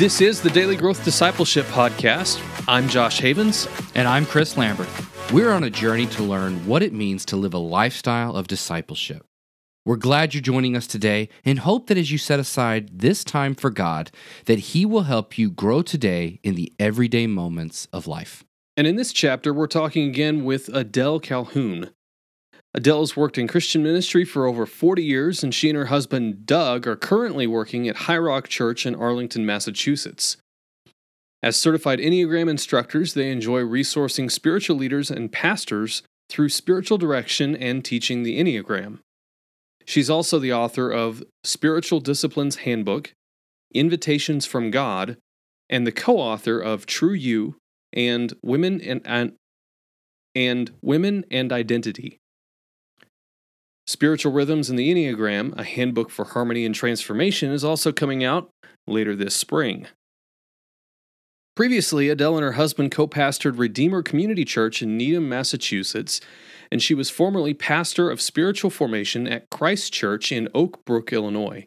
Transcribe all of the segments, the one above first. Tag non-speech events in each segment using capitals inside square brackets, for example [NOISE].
This is the Daily Growth Discipleship Podcast. I'm Josh Havens. And I'm Chris Lambert. We're on a journey to learn what it means to live a lifestyle of discipleship. We're glad you're joining us today and hope that as you set aside this time for God, that He will help you grow today in the everyday moments of life. And in this chapter, we're talking again with Adele Calhoun. Adele has worked in Christian ministry for over 40 years, and she and her husband Doug are currently working at High Rock Church in Arlington, Massachusetts. As certified Enneagram instructors, they enjoy resourcing spiritual leaders and pastors through spiritual direction and teaching the Enneagram. She's also the author of Spiritual Disciplines Handbook, Invitations from God, and the co-author of True You and Women and, and, and Women and Identity. Spiritual Rhythms in the Enneagram, a handbook for harmony and transformation, is also coming out later this spring. Previously, Adele and her husband co pastored Redeemer Community Church in Needham, Massachusetts, and she was formerly pastor of spiritual formation at Christ Church in Oak Brook, Illinois.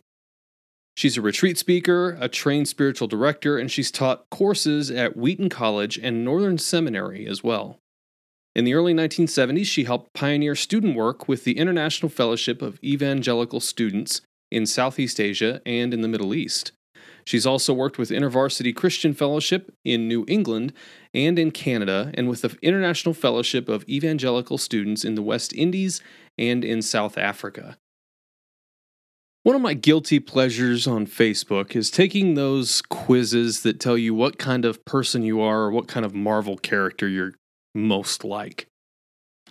She's a retreat speaker, a trained spiritual director, and she's taught courses at Wheaton College and Northern Seminary as well. In the early 1970s, she helped pioneer student work with the International Fellowship of Evangelical Students in Southeast Asia and in the Middle East. She's also worked with InterVarsity Christian Fellowship in New England and in Canada, and with the International Fellowship of Evangelical Students in the West Indies and in South Africa. One of my guilty pleasures on Facebook is taking those quizzes that tell you what kind of person you are or what kind of Marvel character you're most like.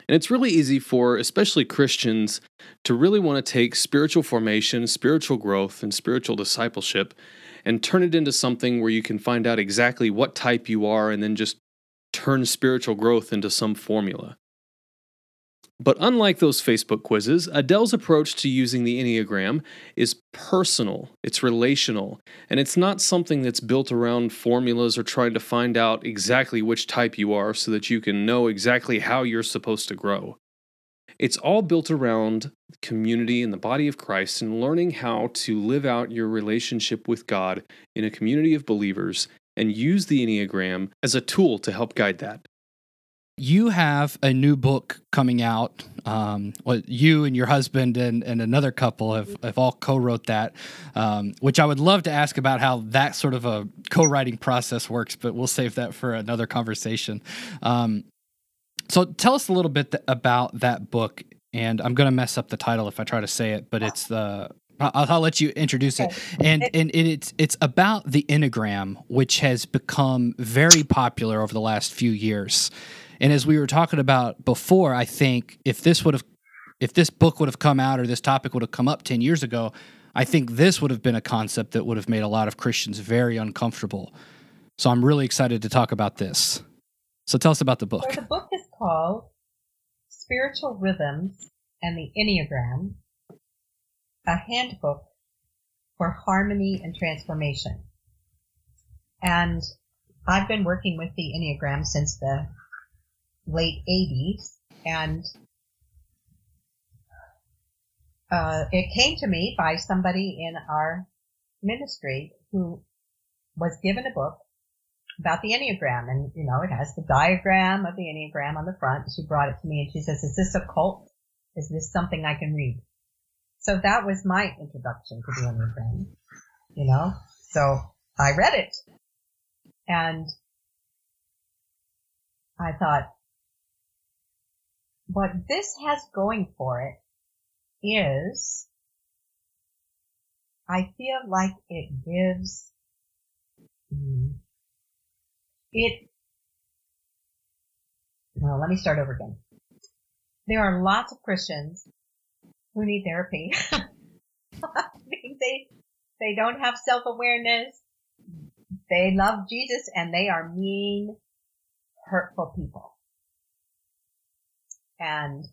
And it's really easy for, especially Christians, to really want to take spiritual formation, spiritual growth, and spiritual discipleship and turn it into something where you can find out exactly what type you are and then just turn spiritual growth into some formula. But unlike those Facebook quizzes, Adele's approach to using the Enneagram is personal, it's relational, and it's not something that's built around formulas or trying to find out exactly which type you are so that you can know exactly how you're supposed to grow. It's all built around community and the body of Christ and learning how to live out your relationship with God in a community of believers and use the Enneagram as a tool to help guide that you have a new book coming out. Um, what you and your husband and, and another couple have, have all co-wrote that, um, which I would love to ask about how that sort of a co-writing process works, but we'll save that for another conversation. Um, so tell us a little bit th- about that book, and I'm going to mess up the title if I try to say it, but it's the I'll, I'll, let you introduce it. And and it's it's about the Enneagram, which has become very popular over the last few years. And as we were talking about before, I think if this would have, if this book would have come out or this topic would have come up 10 years ago, I think this would have been a concept that would have made a lot of Christians very uncomfortable. So I'm really excited to talk about this. So tell us about the book. So the book is called Spiritual Rhythms and the Enneagram, a handbook for harmony and transformation. And I've been working with the Enneagram since the late 80s and uh, it came to me by somebody in our ministry who was given a book about the Enneagram and, you know, it has the diagram of the Enneagram on the front. She brought it to me and she says, is this a cult? Is this something I can read? So that was my introduction to the Enneagram, you know? So I read it and I thought, what this has going for it is I feel like it gives it well, let me start over again. There are lots of Christians who need therapy. [LAUGHS] they they don't have self awareness. They love Jesus and they are mean, hurtful people and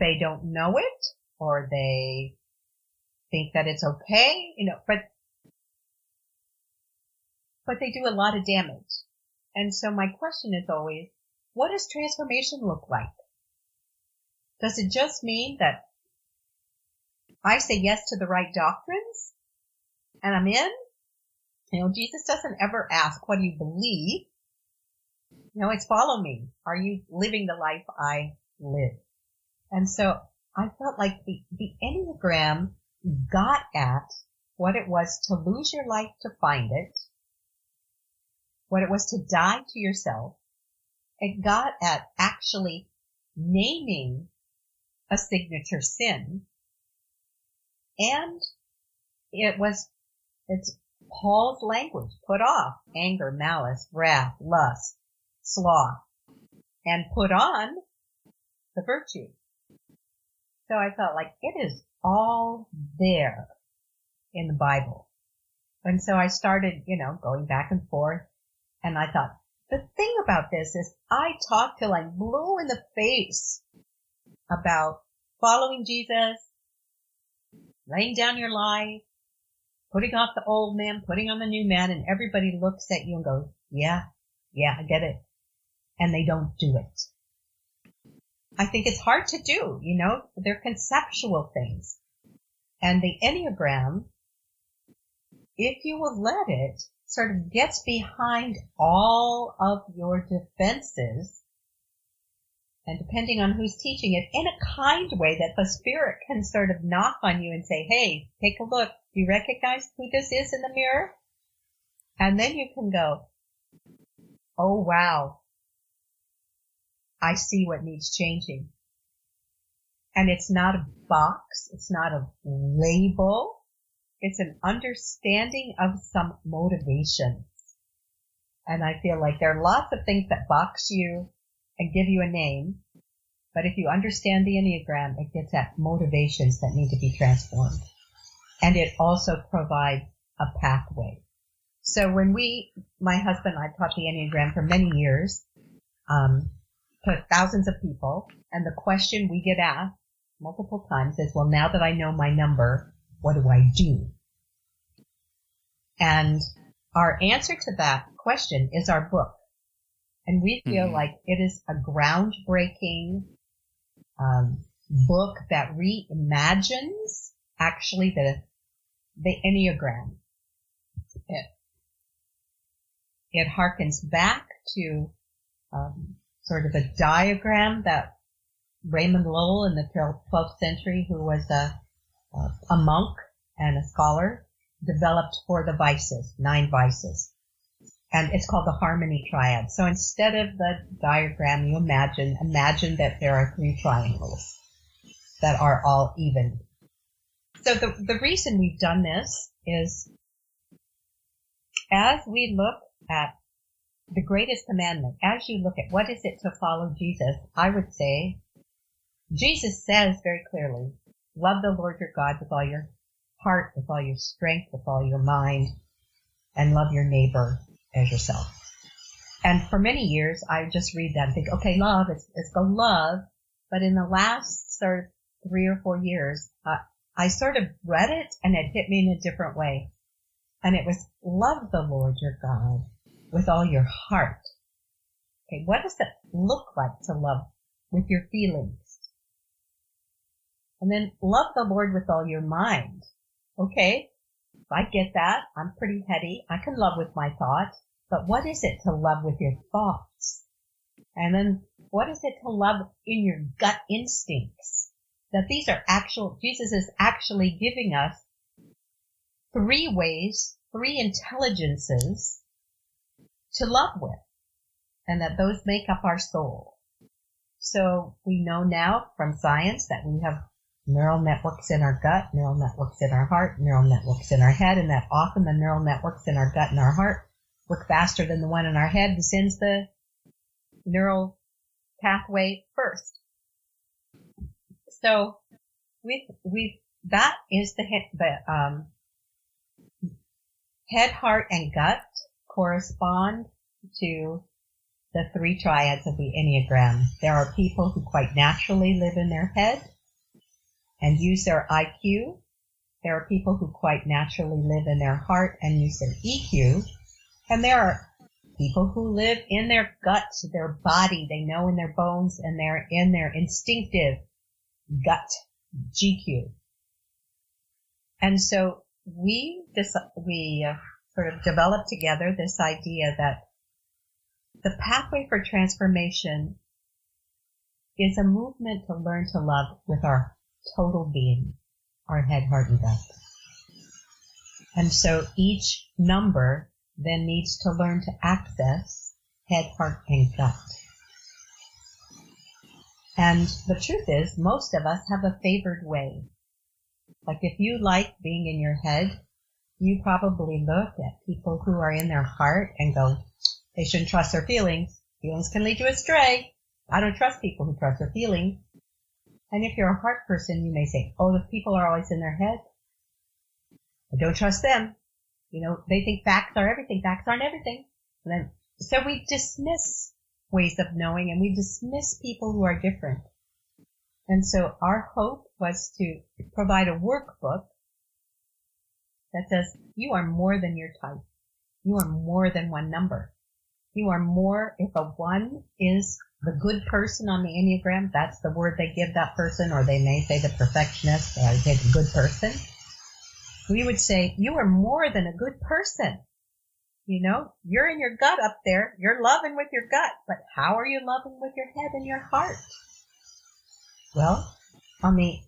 they don't know it or they think that it's okay, you know, but, but they do a lot of damage. And so my question is always, what does transformation look like? Does it just mean that I say yes to the right doctrines and I'm in? You know, Jesus doesn't ever ask, what do you believe? Know, it's follow me. Are you living the life I live? And so I felt like the, the Enneagram got at what it was to lose your life to find it, what it was to die to yourself. It got at actually naming a signature sin. And it was, it's Paul's language, put off anger, malice, wrath, lust, sloth, and put on the virtue. So I felt like it is all there in the Bible. And so I started, you know, going back and forth and I thought, the thing about this is I talk till I'm blue in the face about following Jesus, laying down your life, putting off the old man, putting on the new man, and everybody looks at you and goes, yeah, yeah, I get it. And they don't do it. I think it's hard to do, you know, they're conceptual things. And the Enneagram, if you will let it, sort of gets behind all of your defenses and depending on who's teaching it in a kind way that the spirit can sort of knock on you and say, Hey, take a look. Do you recognize who this is in the mirror? And then you can go, Oh wow. I see what needs changing. And it's not a box. It's not a label. It's an understanding of some motivations. And I feel like there are lots of things that box you and give you a name. But if you understand the Enneagram, it gets at motivations that need to be transformed. And it also provides a pathway. So when we, my husband and I taught the Enneagram for many years, um, thousands of people, and the question we get asked multiple times is, well, now that I know my number, what do I do? And our answer to that question is our book. And we feel mm-hmm. like it is a groundbreaking um, book that reimagines actually the the Enneagram. It it harkens back to um, sort of a diagram that Raymond Lull in the 12th century, who was a a monk and a scholar, developed for the vices, nine vices. And it's called the harmony triad. So instead of the diagram you imagine, imagine that there are three triangles that are all even. So the, the reason we've done this is as we look at the greatest commandment, as you look at what is it to follow Jesus, I would say Jesus says very clearly, love the Lord your God with all your heart, with all your strength, with all your mind, and love your neighbor as yourself. And for many years, I just read that and think, okay, love, it's, it's the love. But in the last sort of three or four years, uh, I sort of read it and it hit me in a different way. And it was love the Lord your God with all your heart. Okay, what does it look like to love with your feelings? And then love the Lord with all your mind. Okay, If I get that. I'm pretty heady. I can love with my thoughts. But what is it to love with your thoughts? And then what is it to love in your gut instincts? That these are actual, Jesus is actually giving us three ways, three intelligences to love with. And that those make up our soul. So we know now from science that we have neural networks in our gut, neural networks in our heart, neural networks in our head, and that often the neural networks in our gut and our heart work faster than the one in our head that sends the neural pathway first. So we we that is the the um, head, heart, and gut correspond to the three triads of the Enneagram. There are people who quite naturally live in their head and use their IQ. There are people who quite naturally live in their heart and use their EQ. And there are people who live in their guts, their body. They know in their bones and they're in their instinctive gut GQ. And so we, we sort of developed together this idea that the pathway for transformation is a movement to learn to love with our total being, our head, heart, and gut. And so each number then needs to learn to access head, heart, and gut. And the truth is, most of us have a favored way. Like if you like being in your head, you probably look at people who are in their heart and go, they shouldn't trust their feelings. Feelings can lead you astray. I don't trust people who trust their feelings. And if you're a heart person, you may say, oh, the people are always in their head. I don't trust them. You know, they think facts are everything. Facts aren't everything. Then, so we dismiss ways of knowing and we dismiss people who are different. And so our hope was to provide a workbook that says you are more than your type. You are more than one number. You are more, if a one is the good person on the Enneagram, that's the word they give that person, or they may say the perfectionist, they say the good person. We would say, you are more than a good person. You know, you're in your gut up there. You're loving with your gut, but how are you loving with your head and your heart? Well, on the,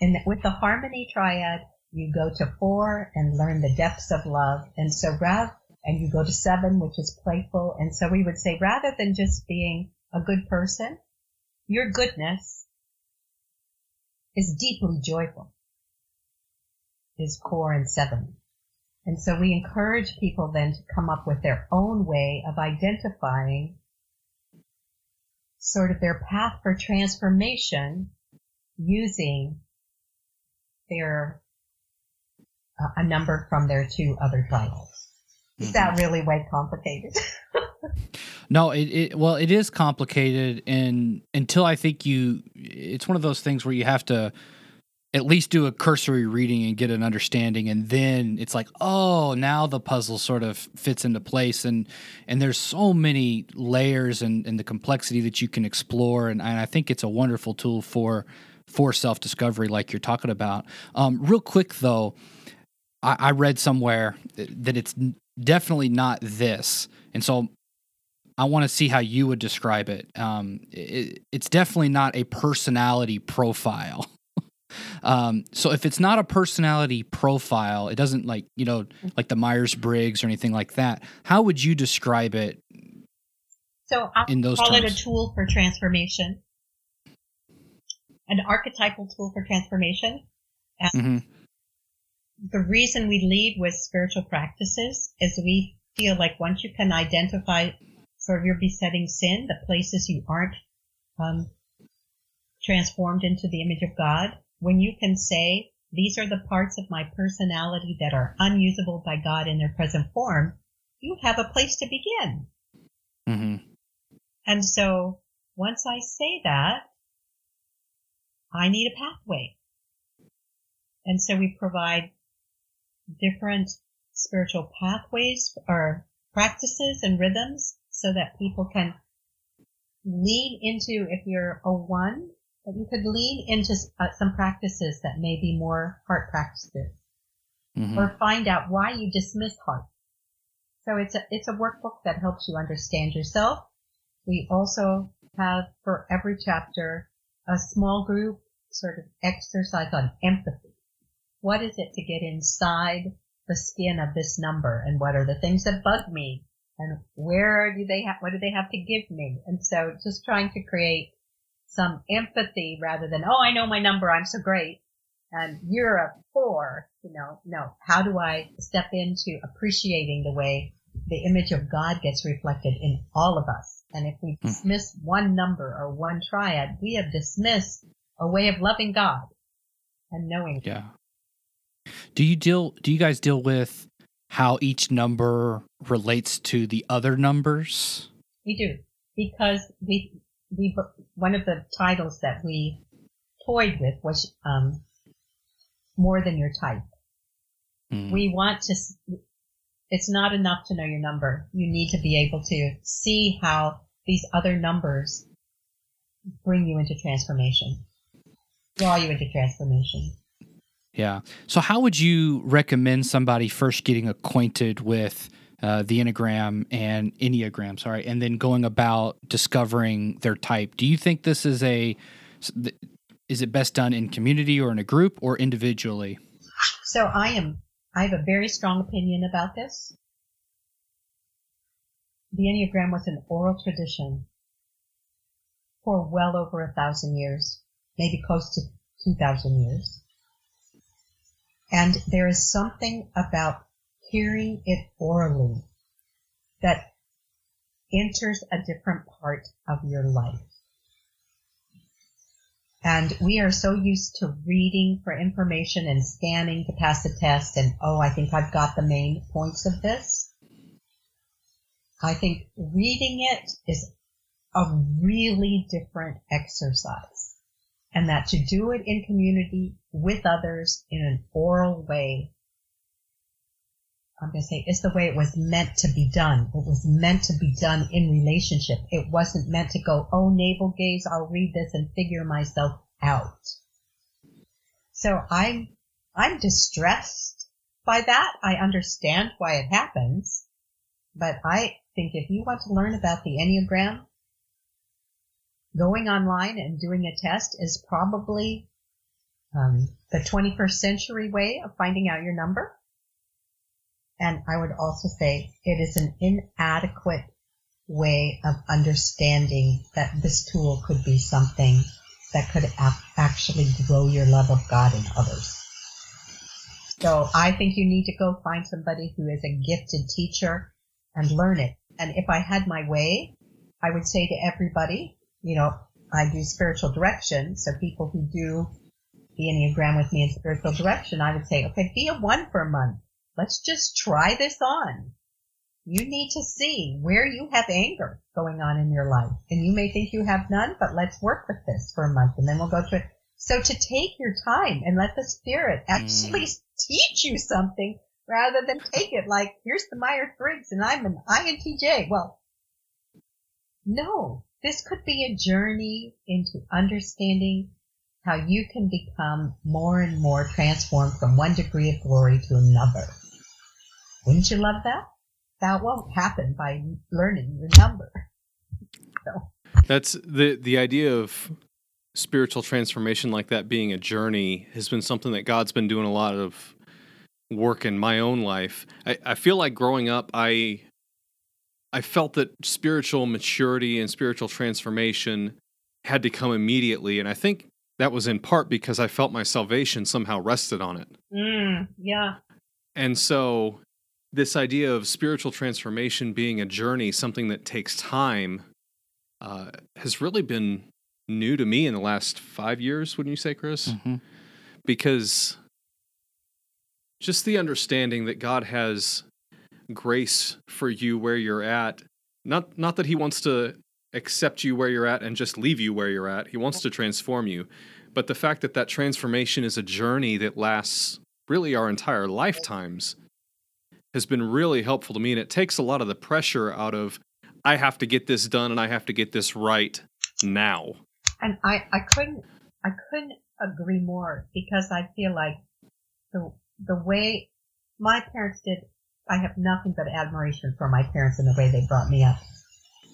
the, with the harmony triad, you go to four and learn the depths of love. And so rather, and you go to seven, which is playful. And so we would say rather than just being a good person, your goodness is deeply joyful, is core and seven. And so we encourage people then to come up with their own way of identifying sort of their path for transformation using their a number from their two other titles. Is that mm-hmm. really way complicated? [LAUGHS] no, it, it well it is complicated and until I think you it's one of those things where you have to at least do a cursory reading and get an understanding and then it's like oh now the puzzle sort of fits into place and and there's so many layers and, and the complexity that you can explore and, and i think it's a wonderful tool for for self-discovery like you're talking about um, real quick though I, I read somewhere that it's definitely not this and so I want to see how you would describe it. Um, it. It's definitely not a personality profile. [LAUGHS] Um, so if it's not a personality profile, it doesn't like you know like the Myers Briggs or anything like that. How would you describe it? So I'll in those call terms? it a tool for transformation, an archetypal tool for transformation. Mm-hmm. The reason we lead with spiritual practices is we feel like once you can identify sort of your besetting sin, the places you aren't um, transformed into the image of God, when you can say, these are the parts of my personality that are unusable by God in their present form, you have a place to begin. Mm-hmm. And so once I say that, I need a pathway. And so we provide different spiritual pathways or practices and rhythms so that people can lean into, if you're a one, that you could lean into uh, some practices that may be more heart practices mm-hmm. or find out why you dismiss heart. So it's a, it's a workbook that helps you understand yourself. We also have for every chapter a small group sort of exercise on empathy. What is it to get inside the skin of this number and what are the things that bug me and where do they have, what do they have to give me? And so just trying to create some empathy rather than, oh, I know my number, I'm so great. And you're a four, you know, no. How do I step into appreciating the way the image of God gets reflected in all of us? And if we hmm. dismiss one number or one triad, we have dismissed a way of loving God and knowing. Yeah. Do you deal, do you guys deal with how each number relates to the other numbers? We do because we we one of the titles that we toyed with was um, more than your type. Mm. We want to. It's not enough to know your number. You need to be able to see how these other numbers bring you into transformation, draw you into transformation. Yeah. So, how would you recommend somebody first getting acquainted with uh, the Enneagram and Enneagram, sorry, and then going about discovering their type? Do you think this is a is it best done in community or in a group or individually? So, I am I have a very strong opinion about this. The Enneagram was an oral tradition for well over a thousand years, maybe close to two thousand years. And there is something about hearing it orally that enters a different part of your life. And we are so used to reading for information and scanning to pass a test and, oh, I think I've got the main points of this. I think reading it is a really different exercise and that to do it in community with others in an oral way, I'm going to say is the way it was meant to be done. It was meant to be done in relationship. It wasn't meant to go, oh, navel gaze, I'll read this and figure myself out. So I'm, I'm distressed by that. I understand why it happens, but I think if you want to learn about the Enneagram, going online and doing a test is probably um, the 21st century way of finding out your number. And I would also say it is an inadequate way of understanding that this tool could be something that could actually grow your love of God in others. So I think you need to go find somebody who is a gifted teacher and learn it. And if I had my way, I would say to everybody, you know, I do spiritual direction. So people who do the Enneagram with me in spiritual direction, I would say, okay, be a one for a month. Let's just try this on. You need to see where you have anger going on in your life. And you may think you have none, but let's work with this for a month and then we'll go to it. So to take your time and let the spirit actually mm. teach you something rather than take it like, here's the Myers-Briggs and I'm an INTJ. Well, no, this could be a journey into understanding how you can become more and more transformed from one degree of glory to another. Wouldn't you love that? That won't happen by learning your number. [LAUGHS] So. That's the the idea of spiritual transformation like that being a journey has been something that God's been doing a lot of work in my own life. I, I feel like growing up I I felt that spiritual maturity and spiritual transformation had to come immediately. And I think that was in part because I felt my salvation somehow rested on it. Mm, yeah. And so, this idea of spiritual transformation being a journey, something that takes time, uh, has really been new to me in the last five years, wouldn't you say, Chris? Mm-hmm. Because just the understanding that God has grace for you where you're at. Not not that he wants to accept you where you're at and just leave you where you're at. He wants to transform you. But the fact that that transformation is a journey that lasts really our entire lifetimes has been really helpful to me and it takes a lot of the pressure out of I have to get this done and I have to get this right now. And I I couldn't I couldn't agree more because I feel like the the way my parents did I have nothing but admiration for my parents and the way they brought me up.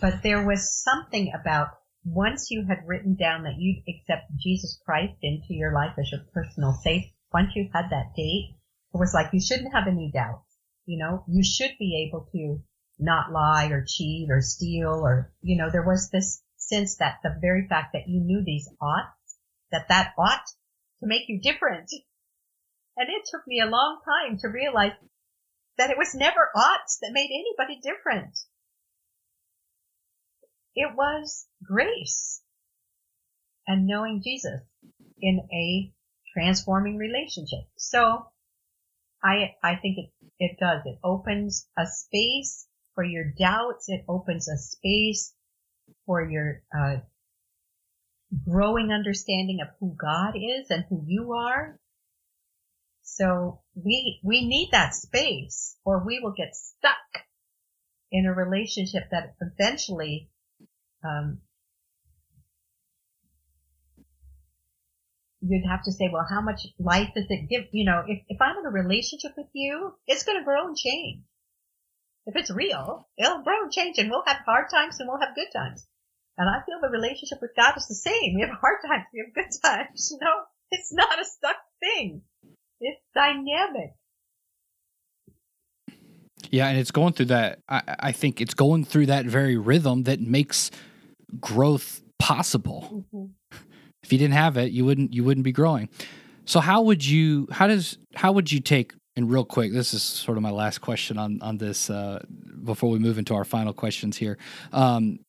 But there was something about once you had written down that you'd accept Jesus Christ into your life as your personal safe, once you had that date, it was like you shouldn't have any doubts. You know, you should be able to not lie or cheat or steal or, you know, there was this sense that the very fact that you knew these oughts, that that ought to make you different. And it took me a long time to realize that it was never oughts that made anybody different. It was grace and knowing Jesus in a transforming relationship. So I, I think it, it does. It opens a space for your doubts. It opens a space for your, uh, growing understanding of who God is and who you are so we, we need that space or we will get stuck in a relationship that eventually, um, you'd have to say, well, how much life does it give? You know, if, if I'm in a relationship with you, it's going to grow and change. If it's real, it'll grow and change and we'll have hard times and we'll have good times. And I feel the relationship with God is the same. We have hard times, we have good times. [LAUGHS] You know, it's not a stuck thing. It's dynamic. Yeah, and it's going through that. I, I think it's going through that very rhythm that makes growth possible. Mm-hmm. If you didn't have it, you wouldn't you wouldn't be growing. So how would you how does how would you take and real quick, this is sort of my last question on on this uh, before we move into our final questions here. Um,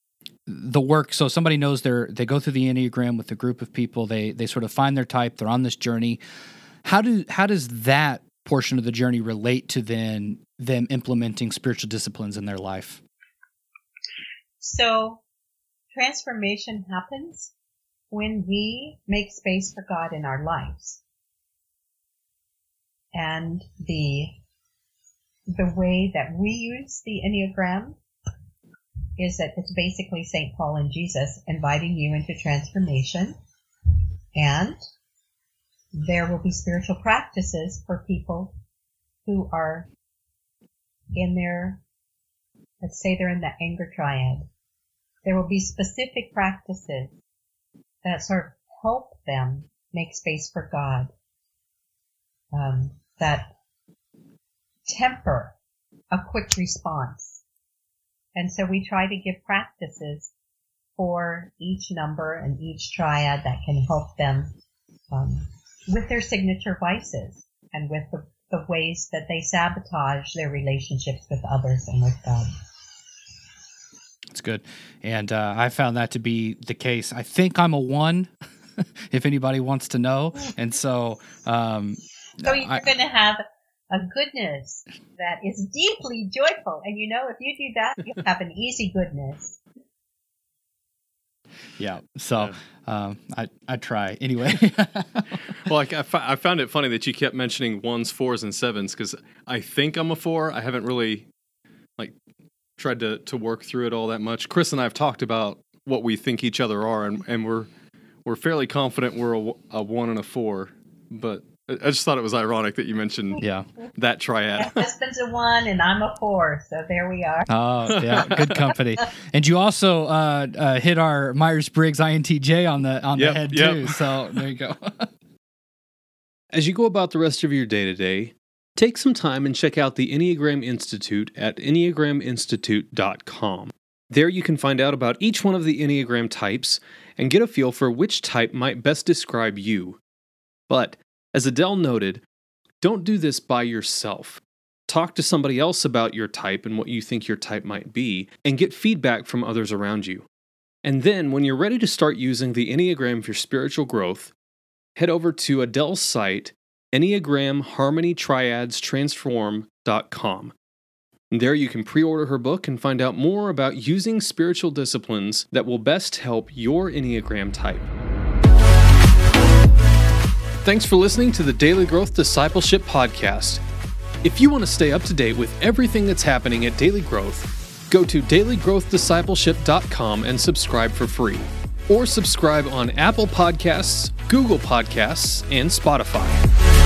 the work so somebody knows they're they go through the enneagram with a group of people they they sort of find their type they're on this journey how do how does that portion of the journey relate to then them implementing spiritual disciplines in their life so transformation happens when we make space for God in our lives. And the, the way that we use the Enneagram is that it's basically St. Paul and Jesus inviting you into transformation. And there will be spiritual practices for people who are in their, let's say they're in the anger triad. There will be specific practices that sort of help them make space for God, um, that temper a quick response. And so we try to give practices for each number and each triad that can help them um, with their signature vices and with the, the ways that they sabotage their relationships with others and with God. It's good. And uh, I found that to be the case. I think I'm a one, [LAUGHS] if anybody wants to know. And so. Um, so you're going to have a goodness that is deeply joyful. And you know, if you do that, you have an easy goodness. Yeah. [LAUGHS] So um, I I try [LAUGHS] anyway. [LAUGHS] well, I, I, found it funny that you kept mentioning ones, fours, and sevens because I think I'm a four. I haven't really like tried to to work through it all that much. Chris and I have talked about what we think each other are, and, and we're we're fairly confident we're a, a one and a four. But I just thought it was ironic that you mentioned yeah that triad. My husband's a one and I'm a four, so there we are. Oh yeah, good company. and you also uh, uh, hit our Myers Briggs INTJ on the on yep, the head yep. too. So there you go. [LAUGHS] As you go about the rest of your day to day, Take some time and check out the Enneagram Institute at enneagraminstitute.com. There you can find out about each one of the Enneagram types and get a feel for which type might best describe you. But, as Adele noted, don't do this by yourself. Talk to somebody else about your type and what you think your type might be, and get feedback from others around you. And then, when you're ready to start using the Enneagram for spiritual growth, head over to Adele's site EnneagramHarmonyTriadsTransform.com. There you can pre order her book and find out more about using spiritual disciplines that will best help your Enneagram type. Thanks for listening to the Daily Growth Discipleship Podcast. If you want to stay up to date with everything that's happening at Daily Growth, go to dailygrowthdiscipleship.com and subscribe for free. Or subscribe on Apple Podcasts, Google Podcasts, and Spotify.